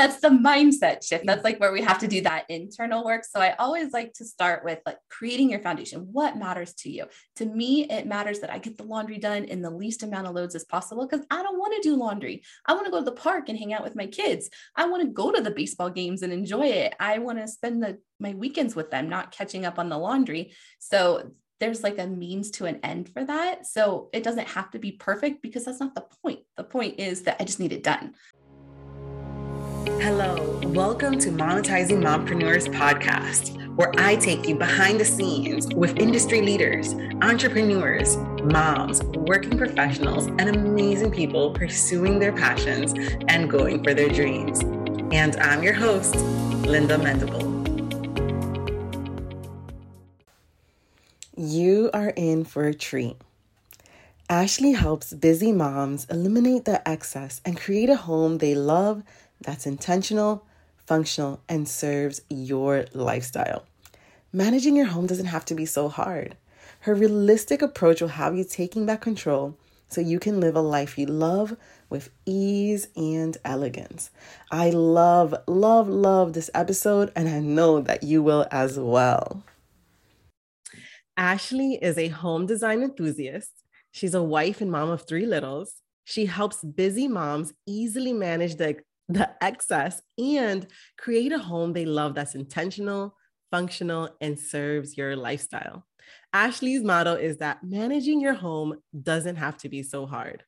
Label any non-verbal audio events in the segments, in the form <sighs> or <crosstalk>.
that's the mindset shift. That's mm. like where we have to do that internal work. So I always like to start with like creating your foundation. What matters to you? To me, it matters that I get the laundry done in the least amount of loads as possible because I don't want to do laundry. I want to go to the park and hang out with my kids. I want to go to the baseball games and enjoy it. I want to spend the my weekends with them, not catching up on the laundry. So there's like a means to an end for that. So it doesn't have to be perfect because that's not the point. The point is that I just need it done. Hello, welcome to Monetizing Mompreneurs podcast, where I take you behind the scenes with industry leaders, entrepreneurs, moms, working professionals, and amazing people pursuing their passions and going for their dreams. And I'm your host, Linda Mendable. You are in for a treat. Ashley helps busy moms eliminate the excess and create a home they love that's intentional, functional, and serves your lifestyle. Managing your home doesn't have to be so hard. Her realistic approach will have you taking back control so you can live a life you love with ease and elegance. I love, love, love this episode, and I know that you will as well. Ashley is a home design enthusiast. She's a wife and mom of three littles. She helps busy moms easily manage the, the excess and create a home they love that's intentional, functional, and serves your lifestyle. Ashley's motto is that managing your home doesn't have to be so hard.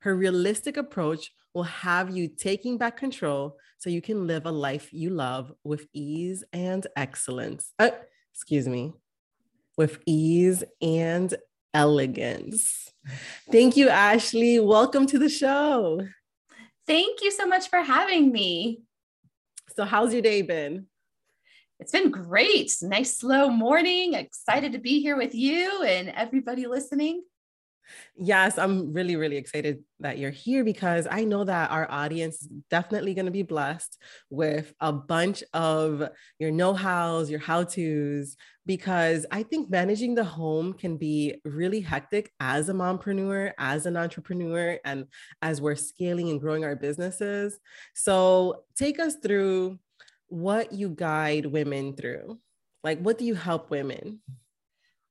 Her realistic approach will have you taking back control so you can live a life you love with ease and excellence. Uh, excuse me, with ease and elegance. Thank you, Ashley. Welcome to the show. Thank you so much for having me. So, how's your day been? It's been great. Nice, slow morning. Excited to be here with you and everybody listening. Yes, I'm really, really excited that you're here because I know that our audience is definitely going to be blessed with a bunch of your know hows, your how to's, because I think managing the home can be really hectic as a mompreneur, as an entrepreneur, and as we're scaling and growing our businesses. So take us through what you guide women through. Like, what do you help women?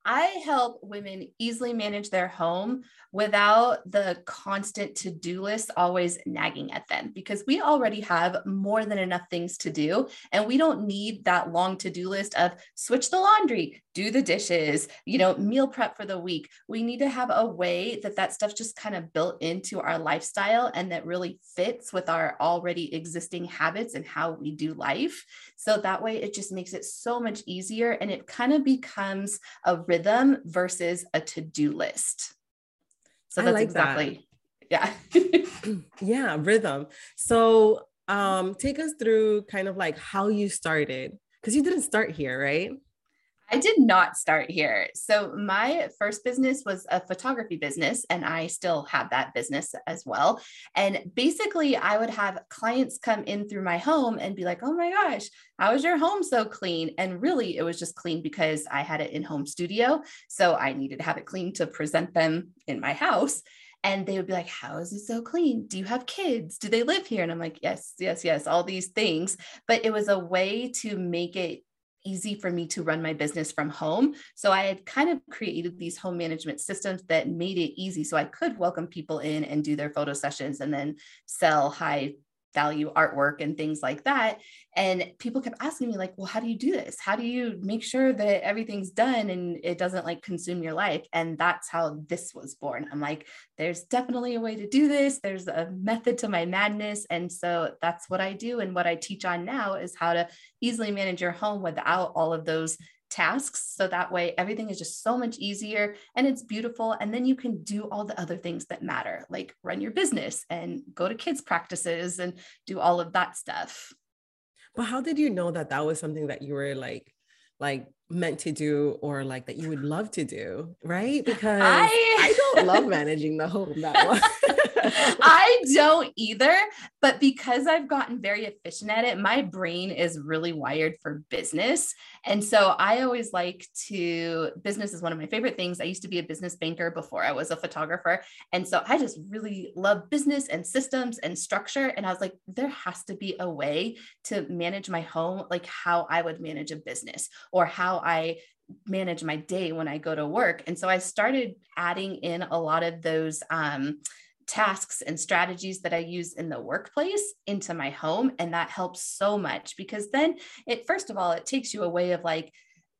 I help women easily manage their home without the constant to do list always nagging at them because we already have more than enough things to do. And we don't need that long to do list of switch the laundry, do the dishes, you know, meal prep for the week. We need to have a way that that stuff's just kind of built into our lifestyle and that really fits with our already existing habits and how we do life. So that way it just makes it so much easier and it kind of becomes a rhythm versus a to do list. So that's like exactly, that. yeah. <clears throat> yeah, rhythm. So um, take us through kind of like how you started because you didn't start here, right? I did not start here. So, my first business was a photography business, and I still have that business as well. And basically, I would have clients come in through my home and be like, Oh my gosh, how is your home so clean? And really, it was just clean because I had it in home studio. So, I needed to have it clean to present them in my house and they would be like how is it so clean do you have kids do they live here and i'm like yes yes yes all these things but it was a way to make it easy for me to run my business from home. So I had kind of created these home management systems that made it easy so I could welcome people in and do their photo sessions and then sell high value artwork and things like that. And people kept asking me, like, well, how do you do this? How do you make sure that everything's done and it doesn't like consume your life? And that's how this was born. I'm like, there's definitely a way to do this. There's a method to my madness. And so that's what I do. And what I teach on now is how to easily manage your home without all of those tasks. So that way everything is just so much easier and it's beautiful. And then you can do all the other things that matter, like run your business and go to kids' practices and do all of that stuff. But how did you know that that was something that you were like, like meant to do or like that you would love to do, right? <laughs> Because I, I don't love <laughs> managing the home that <laughs> much. I don't either. But because I've gotten very efficient at it, my brain is really wired for business. And so I always like to, business is one of my favorite things. I used to be a business banker before I was a photographer. And so I just really love business and systems and structure. And I was like, there has to be a way to manage my home like how I would manage a business or how I manage my day when I go to work. And so I started adding in a lot of those um, tasks and strategies that I use in the workplace into my home. And that helps so much because then it, first of all, it takes you away of like,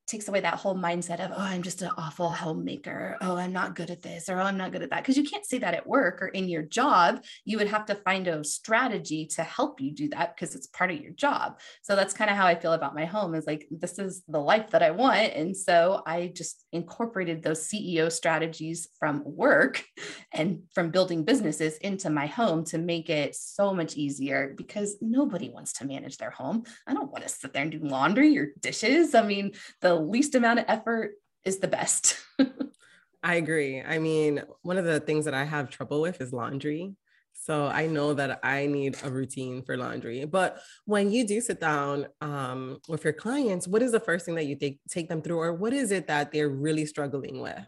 takes away that whole mindset of, oh, I'm just an awful homemaker. Oh, I'm not good at this, or oh, I'm not good at that. Because you can't say that at work or in your job. You would have to find a strategy to help you do that because it's part of your job. So that's kind of how I feel about my home is like, this is the life that I want. And so I just incorporated those CEO strategies from work and from building businesses into my home to make it so much easier because nobody wants to manage their home. I don't want to sit there and do laundry or dishes. I mean, the least amount of effort is the best. <laughs> I agree. I mean, one of the things that I have trouble with is laundry. So I know that I need a routine for laundry. But when you do sit down um, with your clients, what is the first thing that you take take them through, or what is it that they're really struggling with?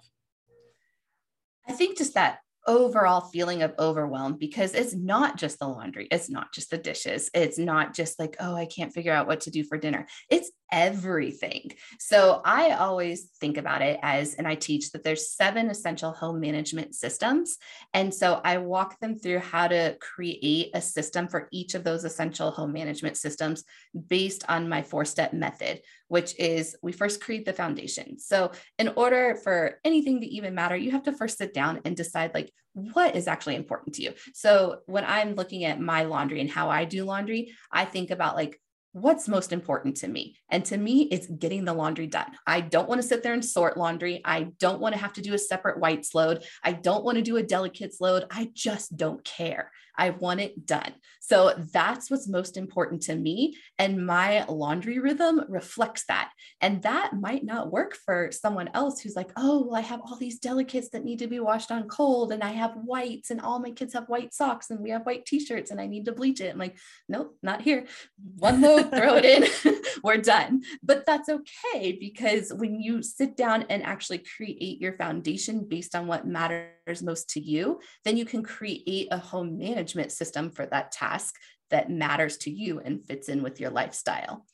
I think just that overall feeling of overwhelm because it's not just the laundry, it's not just the dishes, it's not just like, oh, I can't figure out what to do for dinner. It's everything. So I always think about it as, and I teach that there's seven essential home management systems. And so I walk them through how to create a system for each of those essential home management systems based on my four step method, which is we first create the foundation. So in order for anything to even matter, you have to first sit down and decide like, what is actually important to you. So when I'm looking at my laundry and how I do laundry, I think about like what's most important to me? And to me, it's getting the laundry done. I don't want to sit there and sort laundry. I don't want to have to do a separate whites load. I don't want to do a delicates load. I just don't care. I want it done. So that's what's most important to me. And my laundry rhythm reflects that. And that might not work for someone else who's like, oh, well, I have all these delicates that need to be washed on cold, and I have whites, and all my kids have white socks, and we have white t shirts, and I need to bleach it. I'm like, nope, not here. One load, <laughs> throw it in, <laughs> we're done. But that's okay because when you sit down and actually create your foundation based on what matters most to you, then you can create a home management system for that task that matters to you and fits in with your lifestyle.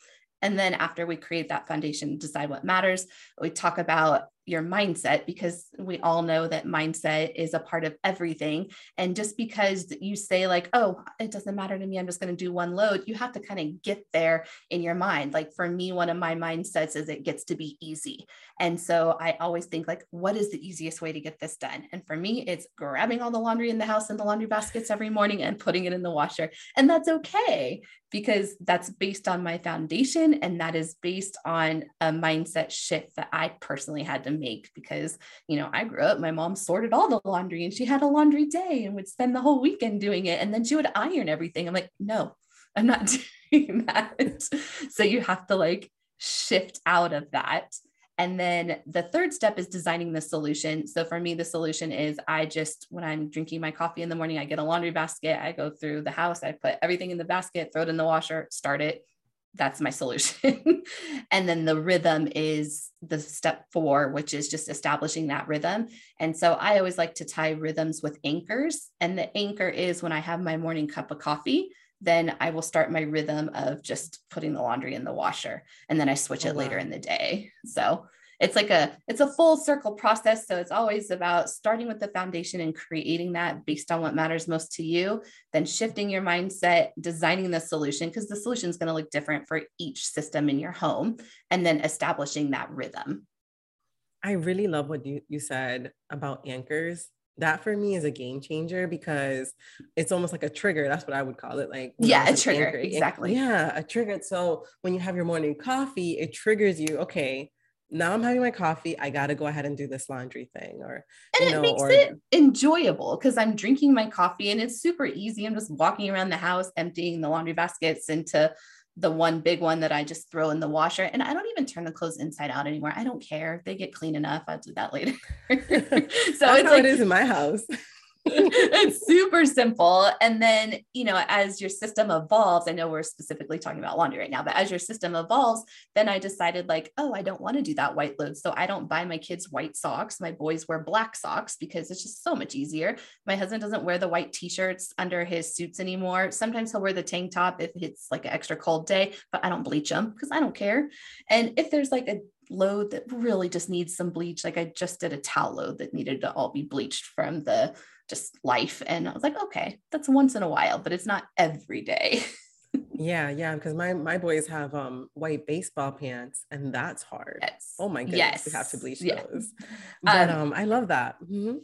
And then after we create that foundation, decide what matters, we talk about your mindset because we all know that mindset is a part of everything. And just because you say, like, oh, it doesn't matter to me, I'm just going to do one load, you have to kind of get there in your mind. Like for me, one of my mindsets is it gets to be easy. And so I always think, like, what is the easiest way to get this done? And for me, it's grabbing all the laundry in the house in the laundry baskets every morning and putting it in the washer. And that's okay because that's based on my foundation and that is based on a mindset shift that I personally had to make because, you know, I grew up, my mom sorted all the laundry and she had a laundry day and would spend the whole weekend doing it. And then she would iron everything. I'm like, no, I'm not <laughs> doing that. <laughs> so you have to like shift out of that and then the third step is designing the solution. So for me, the solution is I just, when I'm drinking my coffee in the morning, I get a laundry basket, I go through the house, I put everything in the basket, throw it in the washer, start it. That's my <laughs> solution. and then the rhythm is the step four, which is just establishing that rhythm. And so I always like to tie rhythms with anchors. And the anchor is when I have my morning cup of coffee then I will start my rhythm of just putting the laundry in the washer and then I switch oh, it wow. later in the day. So it's like a it's a full circle process so it's always about starting with the foundation and creating that based on what matters most to you then shifting your mindset designing the solution because the solution is going to look different for each system in your home and then establishing that rhythm i really love what you, you said about anchors that for me is a game changer because it's almost like a trigger. That's what I would call it. Like yeah, a trigger. Anchor, exactly. Yeah, a trigger. So when you have your morning coffee, it triggers you. Okay, now I'm having my coffee. I got to go ahead and do this laundry thing, or and it know, makes or, it enjoyable because I'm drinking my coffee and it's super easy. I'm just walking around the house, emptying the laundry baskets into the one big one that I just throw in the washer. And I don't even turn the clothes inside out anymore. I don't care. They get clean enough. I'll do that later. <laughs> so it's like it is in my house. It's super simple. And then, you know, as your system evolves, I know we're specifically talking about laundry right now, but as your system evolves, then I decided, like, oh, I don't want to do that white load. So I don't buy my kids white socks. My boys wear black socks because it's just so much easier. My husband doesn't wear the white t shirts under his suits anymore. Sometimes he'll wear the tank top if it's like an extra cold day, but I don't bleach them because I don't care. And if there's like a load that really just needs some bleach. Like I just did a towel load that needed to all be bleached from the just life. And I was like, okay, that's once in a while, but it's not every day. <laughs> yeah, yeah. Because my my boys have um white baseball pants and that's hard. Yes. Oh my goodness. Yes. We have to bleach yeah. those. <laughs> But um, um I love that. Mm-hmm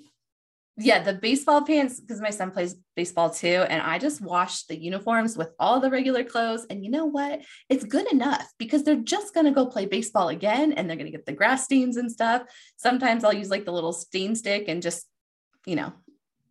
yeah, the baseball pants, because my son plays baseball too. And I just wash the uniforms with all the regular clothes. And you know what? It's good enough because they're just going to go play baseball again and they're going to get the grass stains and stuff. Sometimes I'll use like the little stain stick and just, you know,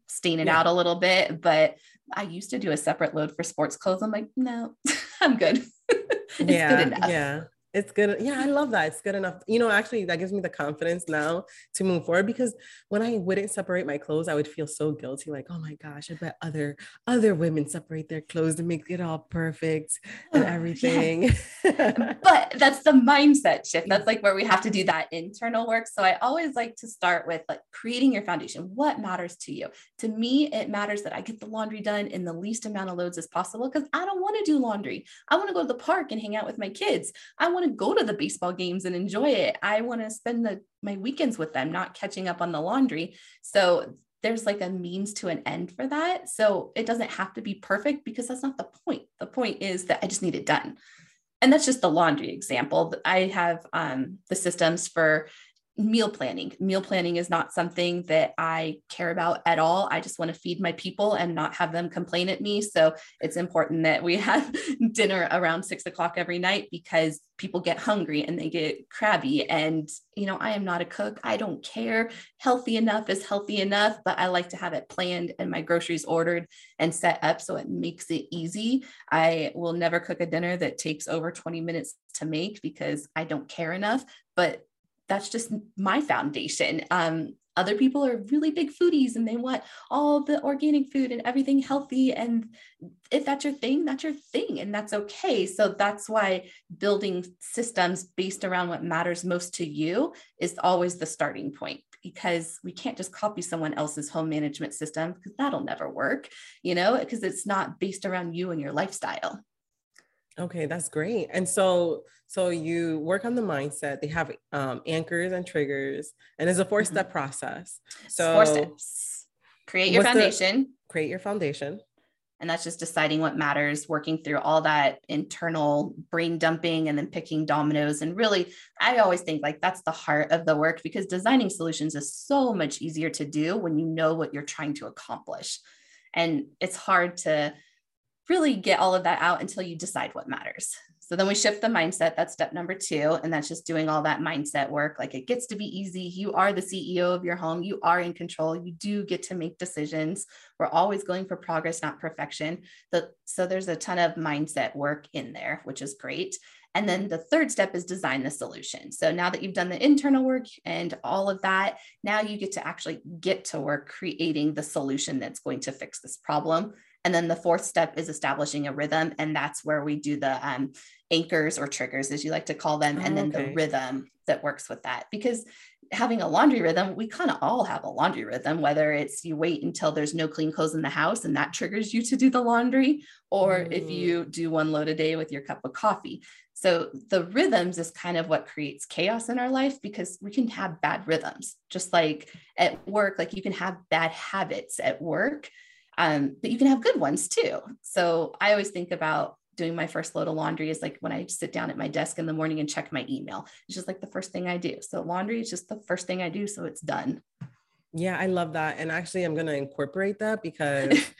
stain it yeah. out a little bit. But I used to do a separate load for sports clothes. I'm like, no, <laughs> I'm good. <laughs> yeah, good Yeah it's good. Yeah, I love that. It's good enough. You know, actually, that gives me the confidence now to move forward because when I wouldn't separate my clothes, I would feel so guilty. Like, oh my gosh, I bet other other women separate their clothes to make it all perfect and <sighs> everything. <laughs> but that's the mindset shift. That's mm. like where we have to do that internal work. So I always like to start with like creating your foundation. What matters to you? To me, it matters that I get the laundry done in the least amount of loads as possible because I don't want to do laundry. I want to go to the park and hang out with my kids. I want to go to the baseball games and enjoy it. I want to spend the my weekends with them, not catching up on the laundry. So there's like a means to an end for that. So it doesn't have to be perfect because that's not the point. The point is that I just need it done. And that's just the laundry example. I have um, the systems for meal planning. Meal planning is not something that I care about at all. I just want to feed my people and not have them complain at me. So it's important that we <laughs> have dinner around six o'clock every night because people get hungry and they get crabby. And, you know, I am not a cook. I don't care. Healthy enough is healthy enough, but I like to have it planned and my groceries ordered and set up so it makes it easy. I will never cook a dinner that takes over 20 minutes to make because I don't care enough. But that's just my foundation. Um, other people are really big foodies and they want all the organic food and everything healthy. And if that's your thing, that's your thing, and that's okay. So that's why building systems based around what matters most to you is always the starting point because we can't just copy someone else's home management system because that'll never work, you know, because it's not based around you and your lifestyle. Okay, that's great. And so so you work on the mindset. They have um, anchors and triggers, and it's a four step mm-hmm. process. So four steps. Create your foundation. The, create your foundation. And that's just deciding what matters, working through all that internal brain dumping and then picking dominoes. And really, I always think like that's the heart of the work because designing solutions is so much easier to do when you know what you're trying to accomplish. And it's hard to really get all of that out until you decide what matters. So then we shift the mindset. That's step number two. And that's just doing all that mindset work. Like it gets to be easy. You are the CEO of your home. You are in control. You do get to make decisions. We're always going for progress, not perfection. So, so there's a ton of mindset work in there, which is great. And then the third step is design the solution. So now that you've done the internal work and all of that, now you get to actually get to work creating the solution that's going to fix this problem. And then the fourth step is establishing a rhythm. And that's where we do the um, anchors or triggers, as you like to call them, and then okay. the rhythm that works with that. Because having a laundry rhythm, we kind of all have a laundry rhythm, whether it's you wait until there's no clean clothes in the house and that triggers you to do the laundry, or mm. if you do one load a day with your cup of coffee. So the rhythms is kind of what creates chaos in our life because we can have bad rhythms, just like at work, like you can have bad habits at work, um, but you can have good ones too. So I always think about doing my first load of laundry is like when I sit down at my desk in the morning and check my email. It's just like the first thing I do. So laundry is just the first thing I do. So it's done. Yeah, I love that. And actually, I'm going to incorporate that because. <laughs>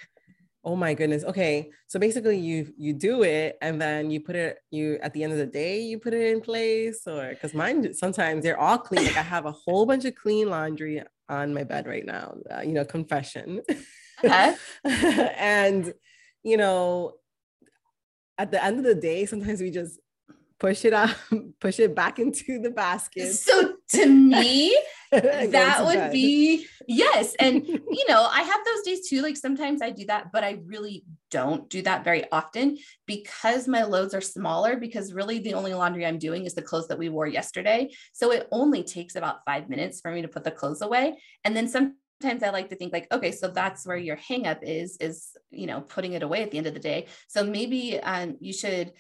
oh my goodness okay so basically you you do it and then you put it you at the end of the day you put it in place or because mine sometimes they're all clean like i have a whole bunch of clean laundry on my bed right now uh, you know confession <laughs> uh-huh. <laughs> and you know at the end of the day, sometimes we just push it up, <laughs> push it back into the basket. So to me, <laughs> that would bed. be yes. And, you know, I have those days too. Like sometimes I do that, but I really don't do that very often because my loads are smaller. Because really the only laundry I'm doing is the clothes that we wore yesterday. So it only takes about five minutes for me to put the clothes away. And then sometimes I like to think like, okay, so that's where your hangup is, is, you know, putting it away at the end of the day. So maybe um, you should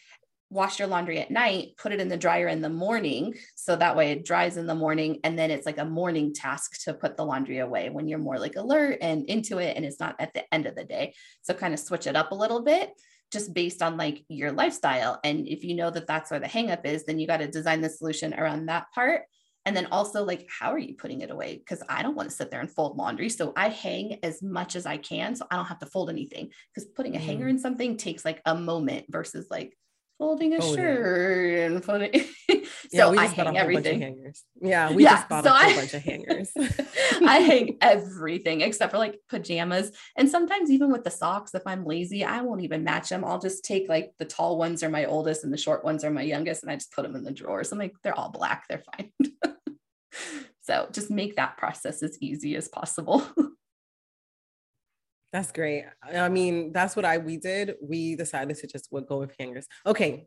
wash your laundry at night, put it in the dryer in the morning. So that way it dries in the morning. And then it's like a morning task to put the laundry away when you're more like alert and into it. And it's not at the end of the day. So kind of switch it up a little bit just based on like your lifestyle. And if you know that that's where the hangup is, then you got to design the solution around that part. And then also, like, how are you putting it away? Because I don't want to sit there and fold laundry. So I hang as much as I can. So I don't have to fold anything. Because putting a hanger mm. in something takes like a moment versus like folding a folding. shirt and folding. <laughs> so yeah, I hang everything. Yeah, we yeah, just bought so a whole I, bunch of hangers. <laughs> I hang everything except for like pajamas. And sometimes even with the socks, if I'm lazy, I won't even match them. I'll just take like the tall ones are my oldest and the short ones are my youngest, and I just put them in the drawers. I'm like, they're all black, they're fine. <laughs> so just make that process as easy as possible. That's great. I mean, that's what I we did. We decided to just go with hangers. Okay.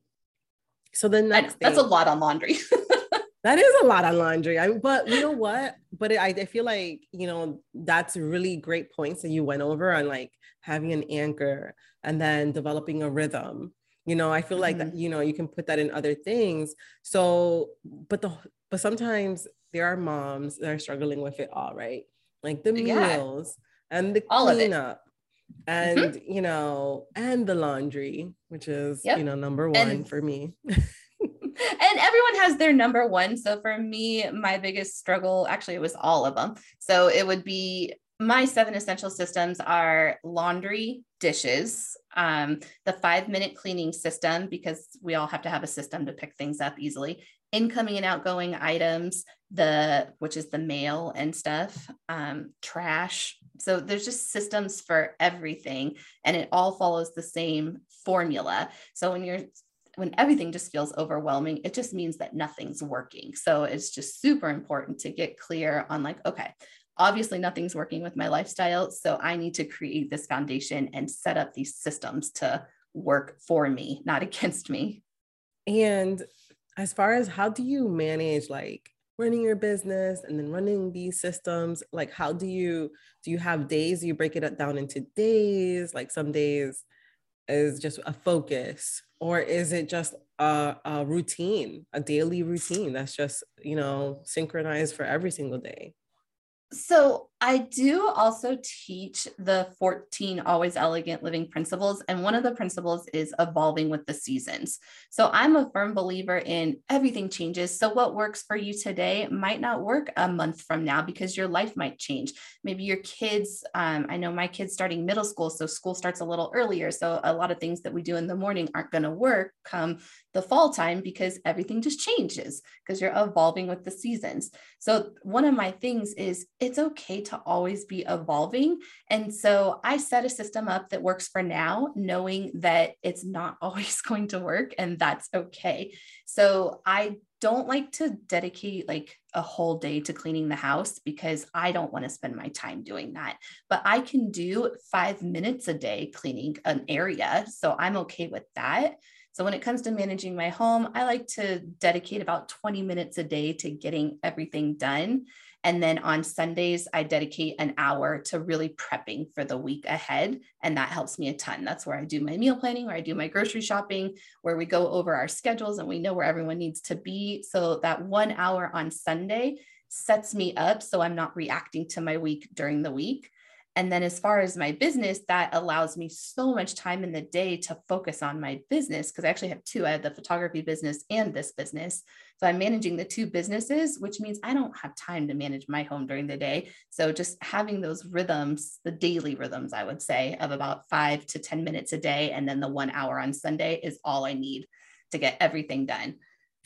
So the next that's a lot on laundry. <laughs> that is a lot on laundry. I but you know what? But it, I, I feel like you know that's really great points that you went over on like having an anchor and then developing a rhythm. You know, I feel mm-hmm. like that, you know, you can put that in other things. So, but the but sometimes there are moms that are struggling with it all, right? Like the yeah. And the all cleanup and mm-hmm. you know and the laundry which is yep. you know number one and, for me <laughs> and everyone has their number one so for me my biggest struggle actually it was all of them so it would be my seven essential systems are laundry dishes um, the five minute cleaning system because we all have to have a system to pick things up easily incoming and outgoing items the which is the mail and stuff um, trash. So there's just systems for everything and it all follows the same formula. So when you're when everything just feels overwhelming it just means that nothing's working. So it's just super important to get clear on like okay obviously nothing's working with my lifestyle so i need to create this foundation and set up these systems to work for me not <laughs> against me. And as far as how do you manage like running your business and then running these systems like how do you do you have days? You break it up down into days? Like some days is just a focus or is it just a, a routine a daily routine that's just you know synchronized for every single day? So I do also teach the 14 always elegant living principles. And one of the principles is evolving with the seasons. So I'm a firm believer in everything changes. So what works for you today might not work a month from now because your life might change. Maybe your kids, um, I know my kids starting middle school, so school starts a little earlier. So a lot of things that we do in the morning aren't going to work come the fall time because everything just changes because you're evolving with the seasons. So one of my things is it's okay to to always be evolving. And so I set a system up that works for now, knowing that it's not <laughs> always going to work and that's okay. So I don't like to dedicate like a whole day to cleaning the house because I don't want to spend my time doing that. But I can do five minutes a day cleaning an area. So I'm okay with that. So when it comes to managing my home, I like to dedicate about 20 minutes a day to getting everything done. And then on Sundays, I dedicate an hour to really prepping for the week ahead. And that helps me a ton. That's where I do my meal planning, where I do my grocery shopping, where we go over our schedules and we know where everyone needs to be. So that one hour on Sunday sets me up so I'm not reacting to my week during the week. And then, as far as my business, that allows me so much time in the day to focus on my business because I actually have two I have the photography business and this business. So I'm managing the two businesses, which means I don't have time to manage my home during the day. So just having those rhythms, the daily rhythms, I would say, of about five to 10 minutes a day, and then the one hour on Sunday is all I need to get everything done.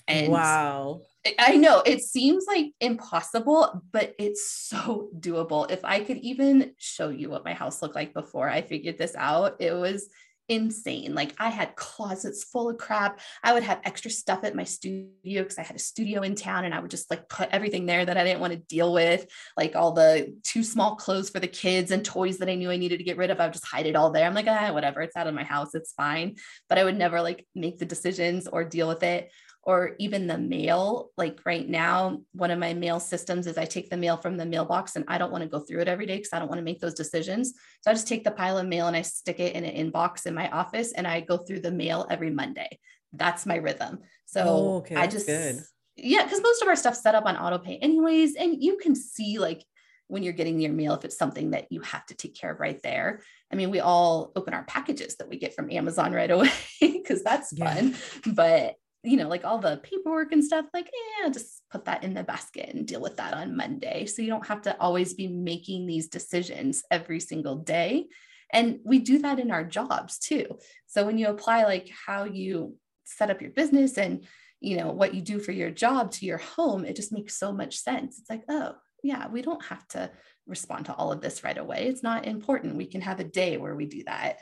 And wow. I know it seems like impossible, but it's so doable. If I could even show you what my house looked like before I figured this out, it was insane. Like I had closets full of crap. I would have extra stuff at my studio because I had a studio in town and I would just like put everything there that I didn't want to deal with, like all the too small clothes for the kids and toys that I knew I needed to get rid of. I would just hide it all there. I'm like, ah, whatever, it's out of my house, it's fine. But I would never like make the decisions or deal with it or even the mail. Like right now, one of my mail systems is I take the mail from the mailbox and I don't want to go through it every day because I don't want to make those decisions. So I just take the pile of mail and I stick it in an inbox in my office and I go through the mail every Monday. That's my rhythm. So oh, okay, I just, good. yeah, because most of our stuff's set up on auto pay anyways. And you can see like when you're getting your mail if it's something that you have to take care of right there. I mean, we all open our packages that we get from Amazon right away <laughs> because that's fun. Yeah. But you know, like all the paperwork and stuff, like, yeah, just put that in the basket and deal with that on Monday. So you don't have to always be making these decisions every single day. And we do that in our jobs too. So when you apply like how you set up your business and, you know, what you do for your job to your home, it just makes so much sense. It's like, oh, yeah, we don't have to respond to all of this right away. It's not important. We can have a day where we do that.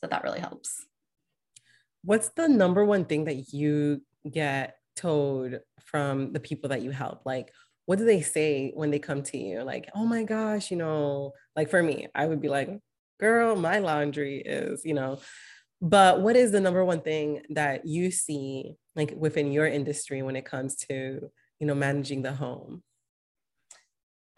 So that really helps. What's the number one thing that you get told from the people that you help? Like, what do they say when they come to you? Like, oh my gosh, you know, like for me, I would be like, girl, my laundry is, you know, but what is the number one thing that you see like within your industry when it comes to, you know, managing the home?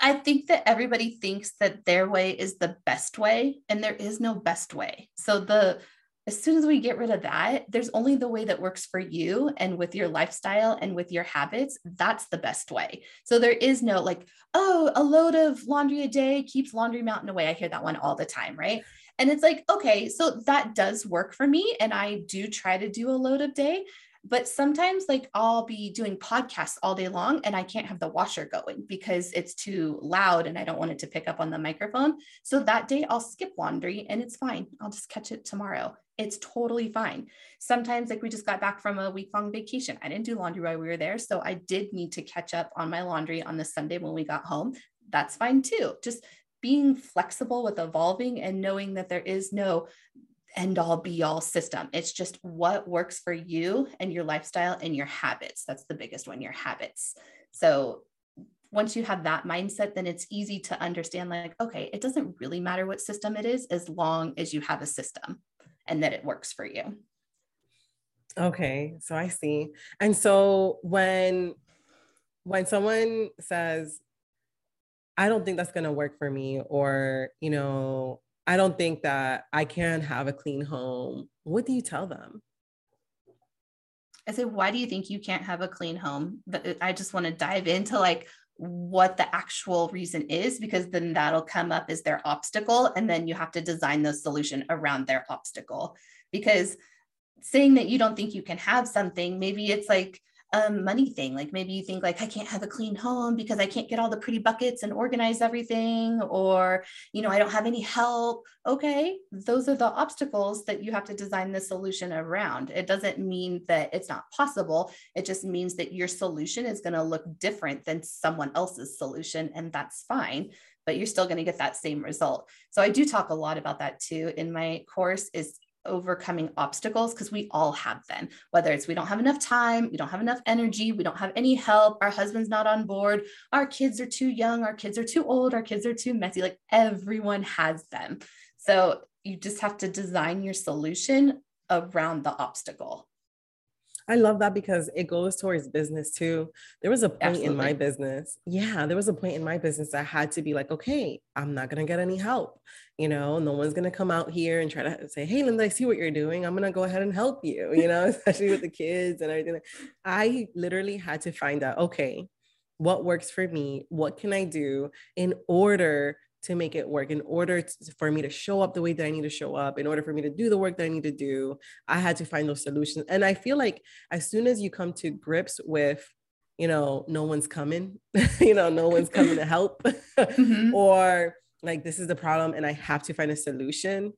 I think that everybody thinks that their way is the best way, and there is no best way. So the as soon as we get rid of that, there's only the way that works for you and with your lifestyle and with your habits. That's the best way. So there is no like, oh, a load of laundry a day keeps Laundry Mountain away. I hear that one all the time, right? And it's like, okay, so that does work for me. And I do try to do a load of day. But sometimes, like, I'll be doing podcasts all day long and I can't have the washer going because it's too loud and I don't want it to pick up on the microphone. So that day, I'll skip laundry and it's fine. I'll just catch it tomorrow. It's totally fine. Sometimes, like, we just got back from a week long vacation. I didn't do laundry while we were there. So I did need to catch up on my laundry on the Sunday when we got home. That's fine too. Just being flexible with evolving and knowing that there is no end all be all system. It's just what works for you and your lifestyle and your habits. That's the biggest one, your habits. So once you have that mindset, then it's easy to understand like, okay, it doesn't really matter what system it is as long as you have a system and that it works for you. Okay, so I see. And so when when someone says I don't think that's going to work for me or, you know, I don't think that I can have a clean home. What do you tell them? I say, why do you think you can't have a clean home? But I just want to dive into like what the actual reason is, because then that'll come up as their obstacle. And then you have to design the solution around their obstacle. Because saying that you don't think you can have something, maybe it's like, a money thing. Like maybe you think like I can't have a clean home because I can't get all the pretty buckets and organize everything, or you know I don't have any help. Okay, those are the obstacles that you have to design the solution around. It doesn't mean that it's not possible. It just means that your solution is going to look different than someone else's solution, and that's fine but you're still going to get that same result. So I do talk a lot about that too in my course is overcoming obstacles because we all have them whether it's we don't have enough time we don't have enough energy we don't have any help our husband's not on board our kids are too young our kids are too old our kids are too messy like everyone has them so you just have to design your solution around the obstacle I love that because it goes towards business too. There was a point Absolutely. in my business. Yeah, there was a point in my business that had to be like, okay, I'm not going to get any help. You know, no one's going to come out here and try to say, hey, Linda, I see what you're doing. I'm going to go ahead and help you, you know, <laughs> especially with the kids and everything. I literally had to find out, okay, what works for me? What can I do in order to make it work in order to, for me to show up the way that I need to show up, in order for me to do the work that I need to do, I had to find those solutions. And I feel like as soon as you come to grips with, you know, no one's coming, <laughs> you know, no one's coming to help, mm-hmm. <laughs> or like this is the problem and I have to find a solution.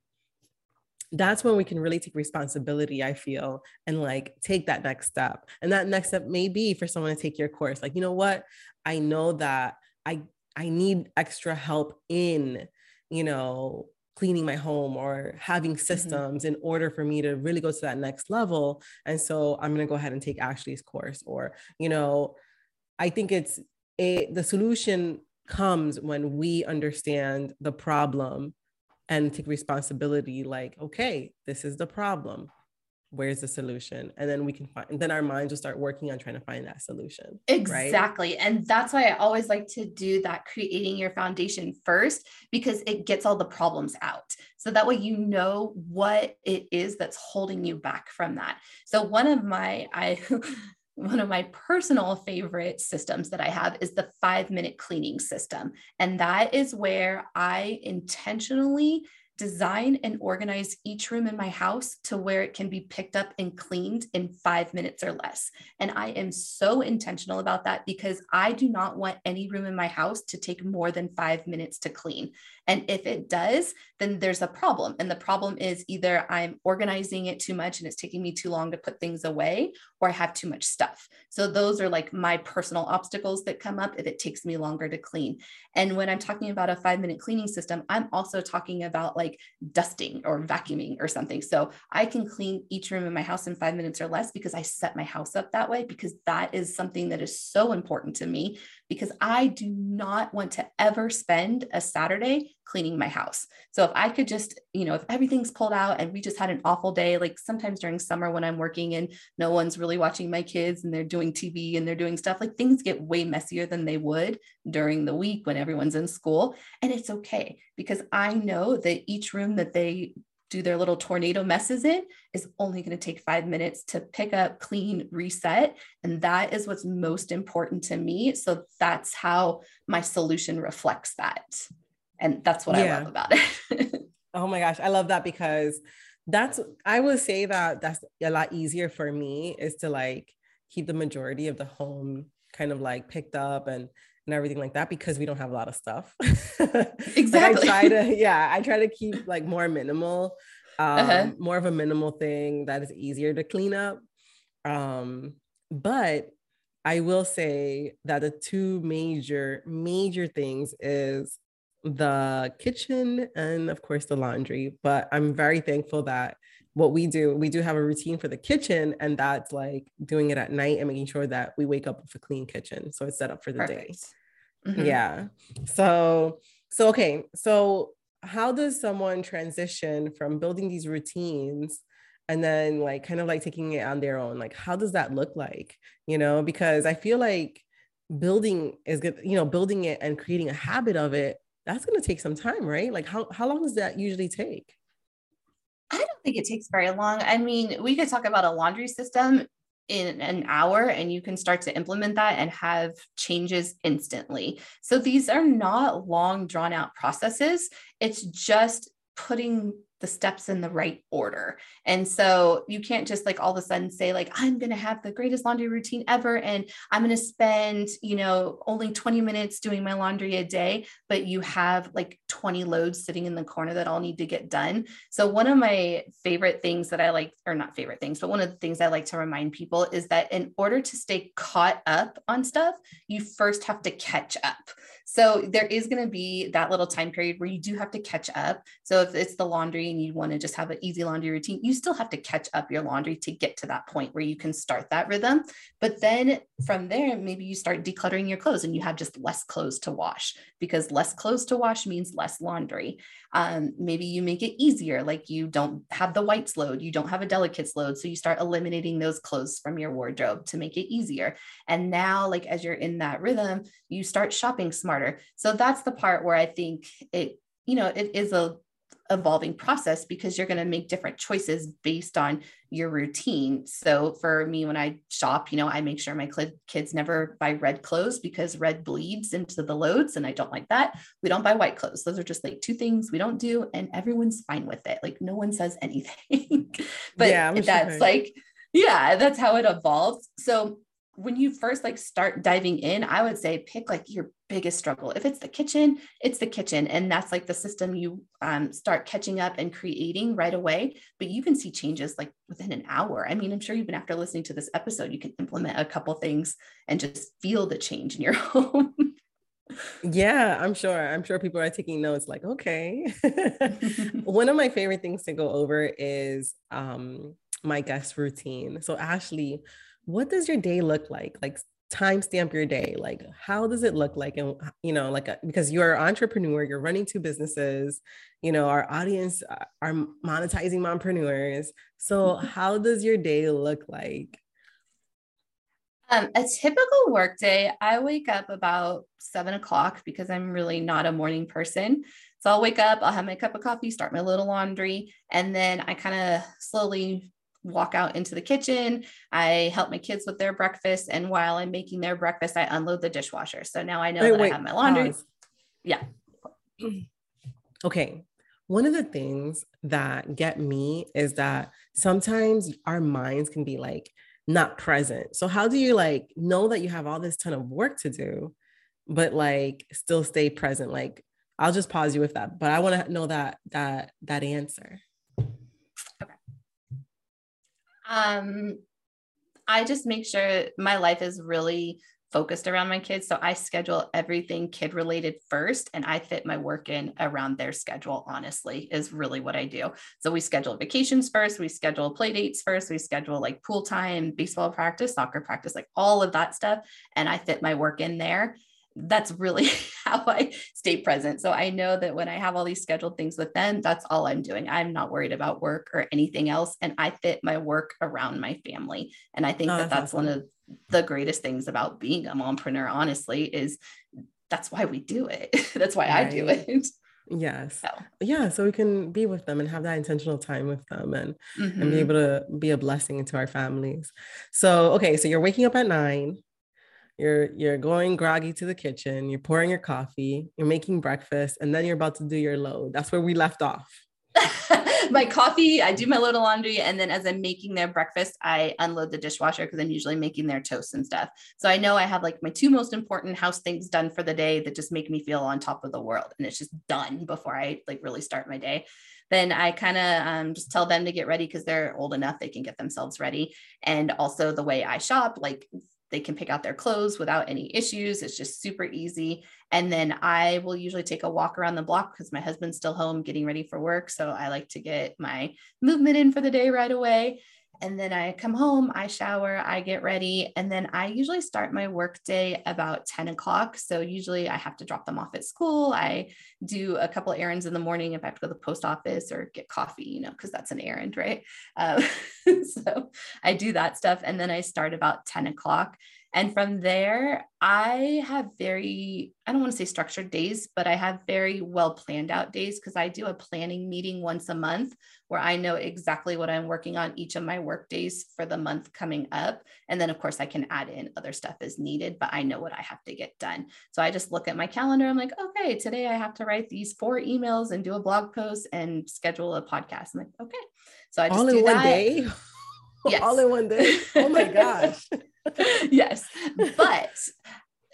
That's when we can really take responsibility, I feel, and like take that next step. And that next step may be for someone to take your course. Like, you know what? I know that I I need extra help in, you know, cleaning my home or having mm-hmm. systems mm-hmm. in order for me to really go to that next level. And so I'm going to go ahead and take Ashley's course. Or, you know, I think it's a, the solution comes when we understand the problem and take responsibility like, okay, this is the problem where's the solution and then we can find then our minds will start working on trying to find that solution exactly right? and that's why i always like to do that creating your foundation first because it gets all the problems out so that way you know what it is that's holding you back from that so one of my i <laughs> one of my personal favorite systems that I have is the five minute cleaning system. And that is where I intentionally design and organize each room in my house to where it can be picked up and cleaned in five minutes or less. And I am so intentional about that because I do not want any room in my house to take more than five minutes to clean. And if it does, then there's a problem. And the problem is either I'm organizing it too much and it's taking me too long to put things away, or I have too much stuff. So those are like my personal obstacles that come up if it takes me longer to clean. And when I'm talking about a five minute cleaning system, I'm also talking about like dusting or vacuuming or something. So I can clean each room in my house in five minutes or less because I set my house up that way, because that is something that is so important to me because I do not want to ever spend a Saturday cleaning my house. So if I could just, you know, if everything's pulled out and we just had an awful day, like sometimes during summer when I'm working and no one's really watching my kids and they're doing TV and they're doing stuff, like things get way messier than they would during the week when everyone's in school. And it's okay because I know that each room that they do their little tornado messes in is only going to take five minutes to pick up, clean, reset. And that is what's most important to me. So that's how my solution reflects that. And that's what yeah. I love about it. <laughs> oh my gosh, I love that because that's I would say that that's a lot easier for me is to like keep the majority of the home kind of like picked up and and everything like that because we don't have a lot of stuff. exactly. <laughs> like I try to <laughs> yeah, I try to keep like more minimal, uh-huh. um, uh-huh. more of a minimal thing that is easier to clean up. Um, but I will say that the two major major things is the kitchen and of course the laundry but i'm very thankful that what we do we do have a routine for the kitchen and that's like doing it at night and making sure that we wake up with a clean kitchen so it's set up for the Perfect. day mm-hmm. yeah so so okay so how does someone transition from building these routines and then like kind of like taking it on their own like how does that look like you know because i feel like building is good you know building it and creating a habit of it that's going to take some time, right? Like how, how long does that usually take? I don't think it takes very long. I mean, we could talk about a laundry system in an hour and you can start to implement that and have changes instantly. So these are not long drawn out processes. It's just putting the steps in the right order. And so you can't just like all of a sudden say like I'm going to have the greatest laundry routine ever and I'm going to spend, you know, only 20 minutes doing my laundry a day, but you have like 20 loads sitting in the corner that all need to get done. So one of my favorite things that I like or not favorite things, but one of the things I like to remind people is that in order to stay caught up on stuff, you first have to catch up. So there is going to be that little time period where you do have to catch up. So if it's the laundry and you want to just have an easy laundry routine, you still have to catch up your laundry to get to that point where you can start that rhythm. But then from there, maybe you start decluttering your clothes and you have just less clothes to wash because less clothes to wash means less laundry. Um, maybe you make it easier, like you don't have the whites load, you don't have a delicates load. So you start eliminating those clothes from your wardrobe to make it easier. And now, like as you're in that rhythm, you start shopping smarter. So that's the part where I think it, you know, it is a evolving process because you're going to make different choices based on your routine. So for me, when I shop, you know, I make sure my kids never buy red clothes because red bleeds into the loads and I don't like that. We don't buy white clothes. Those are just like two things we don't do and everyone's fine with it. Like no one says <laughs> anything. but yeah, that's sure. like, yeah, that's how it evolves. So when you first like start diving in, I would say pick like your biggest struggle. If it's the kitchen, it's the kitchen. And that's like the system you um, start catching up and creating right away. But you can see changes like within an hour. I mean, I'm sure even after listening to this episode, you can implement a couple things and just feel the change in your <laughs> home. Yeah, I'm sure. I'm sure people are taking notes like, okay. <laughs> One of my favorite things to go over is um, my guest routine. So, Ashley, what does your day look like? Like, timestamp your day. Like, how does it look like? And, you know, like, a, uh, because you're an entrepreneur, you're running two businesses, you know, our audience uh, are monetizing mompreneurs. So, how does your day look like? Um, a typical workday, I wake up about seven o'clock because I'm really not a morning person. So I'll wake up, I'll have my cup of coffee, start my little laundry, and then I kind of slowly walk out into the kitchen. I help my kids with their breakfast. And while I'm making their breakfast, I unload the dishwasher. So now I know wait, that wait, I have my laundry. Pause. Yeah. <clears throat> Okay. One of the things that get me is that sometimes our minds can be like, not present. So how do you like know that you have all this ton of work to do, but like still stay present? Like I'll just pause you with that, but I want to know that that that answer. Okay. Um I just make sure my life is really focused around my kids. So I schedule everything kid related first and I fit my work in around their schedule, honestly, is really what I do. So we schedule vacations first, we schedule play dates first, we schedule like pool time, baseball practice, soccer practice, like all of that stuff. And I fit my work in there that's really <laughs> how I stay present. So I know that when I have all these scheduled things with them, that's all I'm doing. I'm not worried about work or anything else. And I fit my work around my family. And I think oh, that that's, awesome. one of the greatest things about being a mompreneur, honestly, is that's why we do it. <laughs> that's why right. I do it. <laughs> Yes. So. Yeah. So we can be with them and have that intentional time with them and, mm-hmm. and be mm-hmm. able to be a blessing into our families. So, okay. So you're waking up at nine you're you're going groggy to the kitchen you're pouring your coffee you're making breakfast and then you're about to do your load. That's where we left off. <laughs> My coffee i do my load of laundry and then as i'm making their breakfast i unload the dishwasher because i'm usually making their toast and stuff. So i know i have like my two most important house things done for the day that just make me feel on top of the world and it's just done before i like really start my day. Then I kind of um, just tell them to get ready because they're old enough they can get themselves ready. And also the way I shop, like they can pick out their clothes without any issues. It's just super easy. And then I will usually take a walk around the block because my husband's still home getting ready for work. So I like to get my movement in for the day right away. And then I come home, I shower, I get ready, and then I usually start my work day about 10 o'clock. So usually I have to drop them off at school. I do a couple errands in the morning if I have to go to the post office or get coffee, you know, because that's an errand, right? Uh, <laughs> <laughs> so I do that stuff. And then I start about 10 o'clock. And from there, I have very, I don't want to say structured days, but I have very well planned out days because I do a planning meeting once a month where I know exactly what I'm working on each of my work days for the month coming up. And then, of course, I can add in other stuff as needed, but I know what I have to get done. So I just look at my calendar. I'm like, okay, today I have to write these four emails and do a blog post and schedule a podcast. I'm like, okay. So I just all in one day. <laughs> Yes. all in one day. Oh my <laughs> gosh. <laughs> yes. But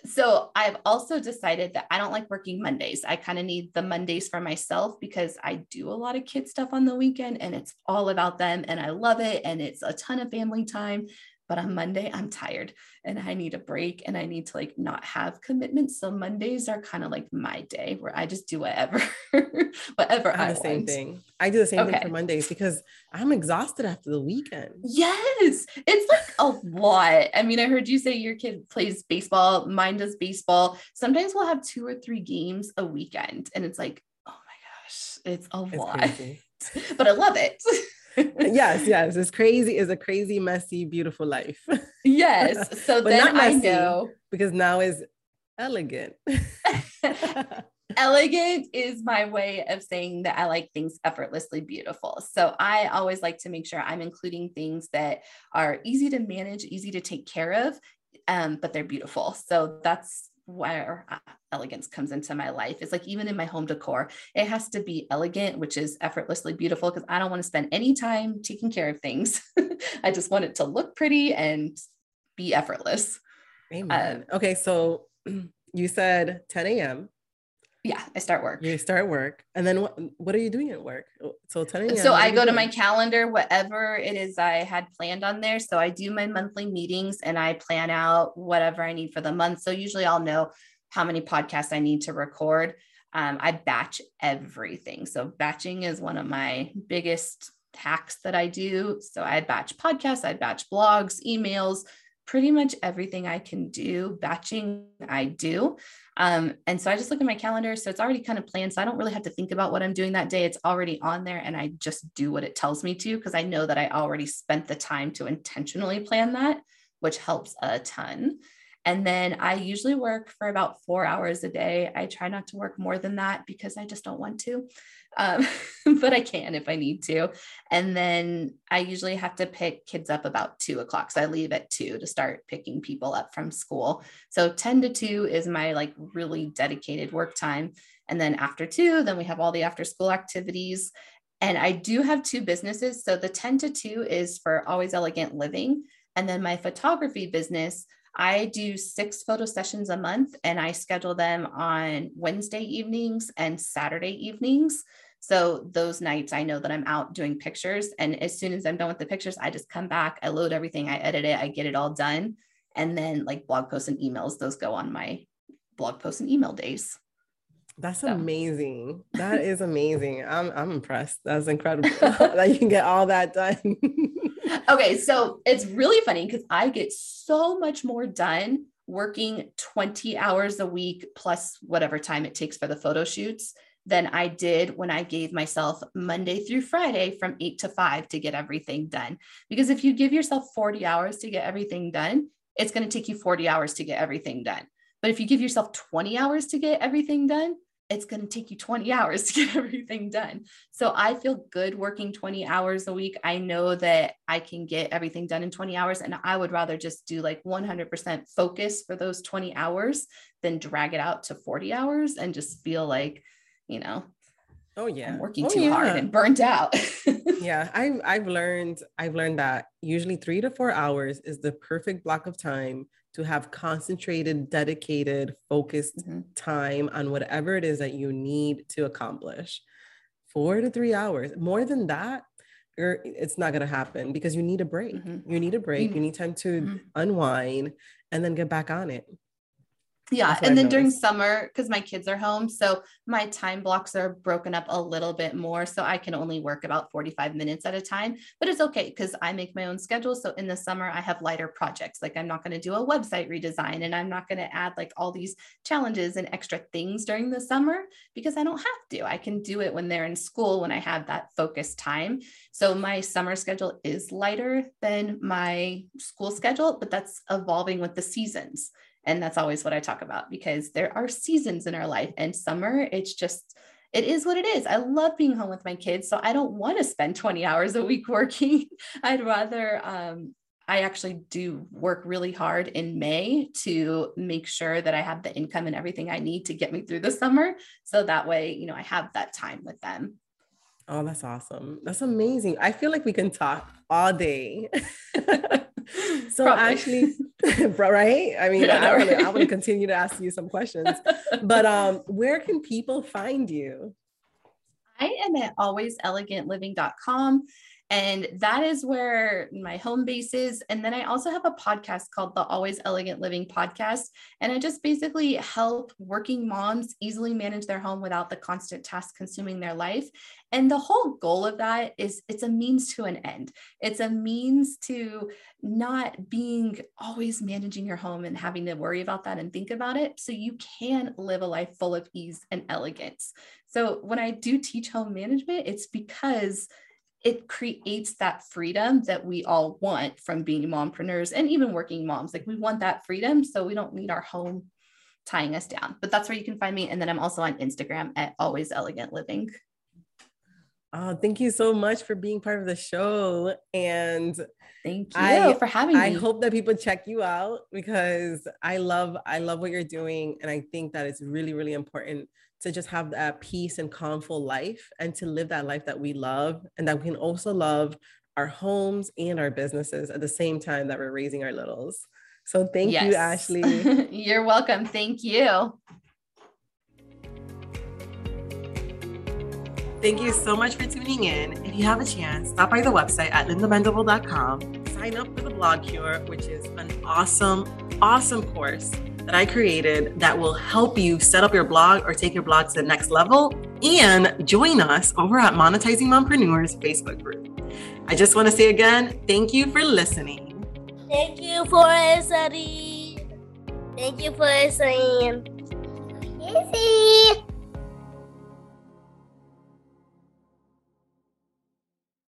so I've also decided that I don't like working Mondays. I kind of need the Mondays for myself because I do a lot of kid stuff on the weekend and it's all about them and I love it and it's a ton of family time. But on Monday, I'm tired and I need a break and I need to like not have commitments. So Mondays are kind of like my day where I just do whatever, <laughs> whatever I, I the same thing. I do the same okay. thing for Mondays because I'm exhausted after the weekend. Yes, it's like a lot. I mean, I heard you say your kid plays baseball. Mine does baseball. Sometimes we'll have two or three games a weekend, and it's like, oh my gosh, it's a it's lot. <laughs> but I love it <laughs> yes, yes. It's crazy. It's a crazy, messy, beautiful life. <laughs> Yes. So then messy, I know because now is elegant. <laughs> elegant is my way of saying that I like things effortlessly beautiful. So I always like to make sure I'm including things that are easy to manage, easy to take care of, um, but they're beautiful. So that's where uh, elegance comes into my life. It's like even in my home decor, it has to be elegant, which is effortlessly beautiful because I don't want to spend any time taking care of things. <laughs> I just want it to look pretty and be effortless. Amen. Uh, okay, so <clears throat> you said 10 a.m yeah, I start work. You start work. And then what what are you doing at work? So tell me. So I go to my calendar, whatever it is I had planned on there. So I do my monthly meetings and I plan out whatever I need for the month. So usually I'll know how many podcasts I need to record. Um, I batch everything. So batching is one of my biggest hacks that I do. So I batch podcasts, I batch blogs, emails, pretty much everything I can do. Batching, I do. Um, and so I just look at my calendar. So it's already kind of planned. So I don't really have to think about what I'm doing that day. It's already on there and I just do what it tells me to because I know that I already spent the time to intentionally plan that, which helps a ton. And then I usually work for about four hours a day. I try not to work more than that because I just don't want to, um, <laughs> but I can if I need to. And then I usually have to pick kids up about two o'clock. So I leave at two to start picking people up from school. So 10 to 2 is my like really dedicated work time. And then after two, then we have all the after school activities. And I do have two businesses. So the 10 to 2 is for Always Elegant Living. And then my photography business I do six photo sessions a month and I schedule them on Wednesday evenings and Saturday evenings. So those nights I know that I'm out doing pictures. And as soon as I'm done with the pictures, I just come back, I load everything, I edit it, I get it all done. And then like blog posts and emails, those go on my blog posts and email days. That's so. amazing. That is amazing. I'm I'm impressed. That's incredible <laughs> <laughs> that you can get all that done. <laughs> <laughs> okay, so it's really funny because I get so much more done working 20 hours a week plus whatever time it takes for the photo shoots than I did when I gave myself Monday through Friday from eight to five to get everything done. Because if you give yourself 40 hours to get everything done, it's going to take you 40 hours to get everything done. But if you give yourself 20 hours to get everything done, it's going to take you 20 <laughs> hours to get everything done. So I feel good working 20 hours a week. I know that I can get everything done in 20 hours. And I would rather just do like 100% focus for those 20 hours than drag it out to 40 hours and just feel like, you know, oh yeah I'm working oh, too yeah. hard and burnt out <laughs> yeah I, i've learned i've learned that usually three to four hours is the perfect block of time to have concentrated, dedicated, focused mm-hmm. time on whatever it is that you need to accomplish. Four to three hours. More than that, it's not going to happen because you need a break. Mm-hmm. You need a break. You need time to mm-hmm. unwind and then get back on it. Yeah. And then during summer, because my kids are home, so my time blocks are broken up a little bit more. So I can only work about 45 minutes at a time, but it's okay because I make my own schedule. So in the summer, I have lighter projects. Like I'm not going to do a website redesign and I'm not going to add like all these challenges and extra things during the summer because I don't have to. I can do it when they're in school when I have that focused time. So my summer schedule is lighter than my school schedule, but that's evolving with the seasons. And that's always what I talk about because there are seasons in our life and summer, it's just, it is what it is. I love being home with my kids. So I don't want to spend 20 hours a week <laughs> working. I'd rather, um, I actually do work really hard in May to make sure that I have the income and everything I need to get me through the summer. So that way, you know, I have that time with them. Oh, that's awesome. That's amazing. I feel like we can talk all day. <laughs> so Probably. actually, <laughs> right? I mean, yeah, I want to I want to <laughs> continue to ask you some questions. But um, where can people find you? I am at alwayselegantLiving.com. And that is where my home base is. And then I also have a podcast called the Always Elegant Living Podcast. And I just basically help working moms easily manage their home without the constant tasks consuming their life. And the whole goal of that is it's a means to an end. It's a means to not being always managing your home and having to worry about that and think about it. So you can live a life full of ease and elegance. So when I do teach home management, it's because it creates that freedom that we all want from being mompreneurs and even working moms. Like we want that freedom so we don't need our home tying us down. But that's where you can find me. And then I'm also on Instagram at Always Elegant Living. Oh, thank you so much for being part of the show. And thank you I, for having me. I hope that people check you out because I love, I love what you're doing. And I think that it's really, really important to just have that peace and calmful life and to live that life that we love and that we can also love our homes and our businesses at the same time that we're raising our littles. So thank yes. you, Ashley. <laughs> You're welcome. Thank you. Thank you so much for tuning in. If you have a chance, stop by the website at lindamendable.com, sign up for the blog cure, which is an awesome, awesome course that I created that will help you set up your blog or take your blog to the next level and join us over at Monetizing Mompreneurs Facebook group. I just want to say again, thank you for listening. Thank you for listening. Thank you for listening. Kissy.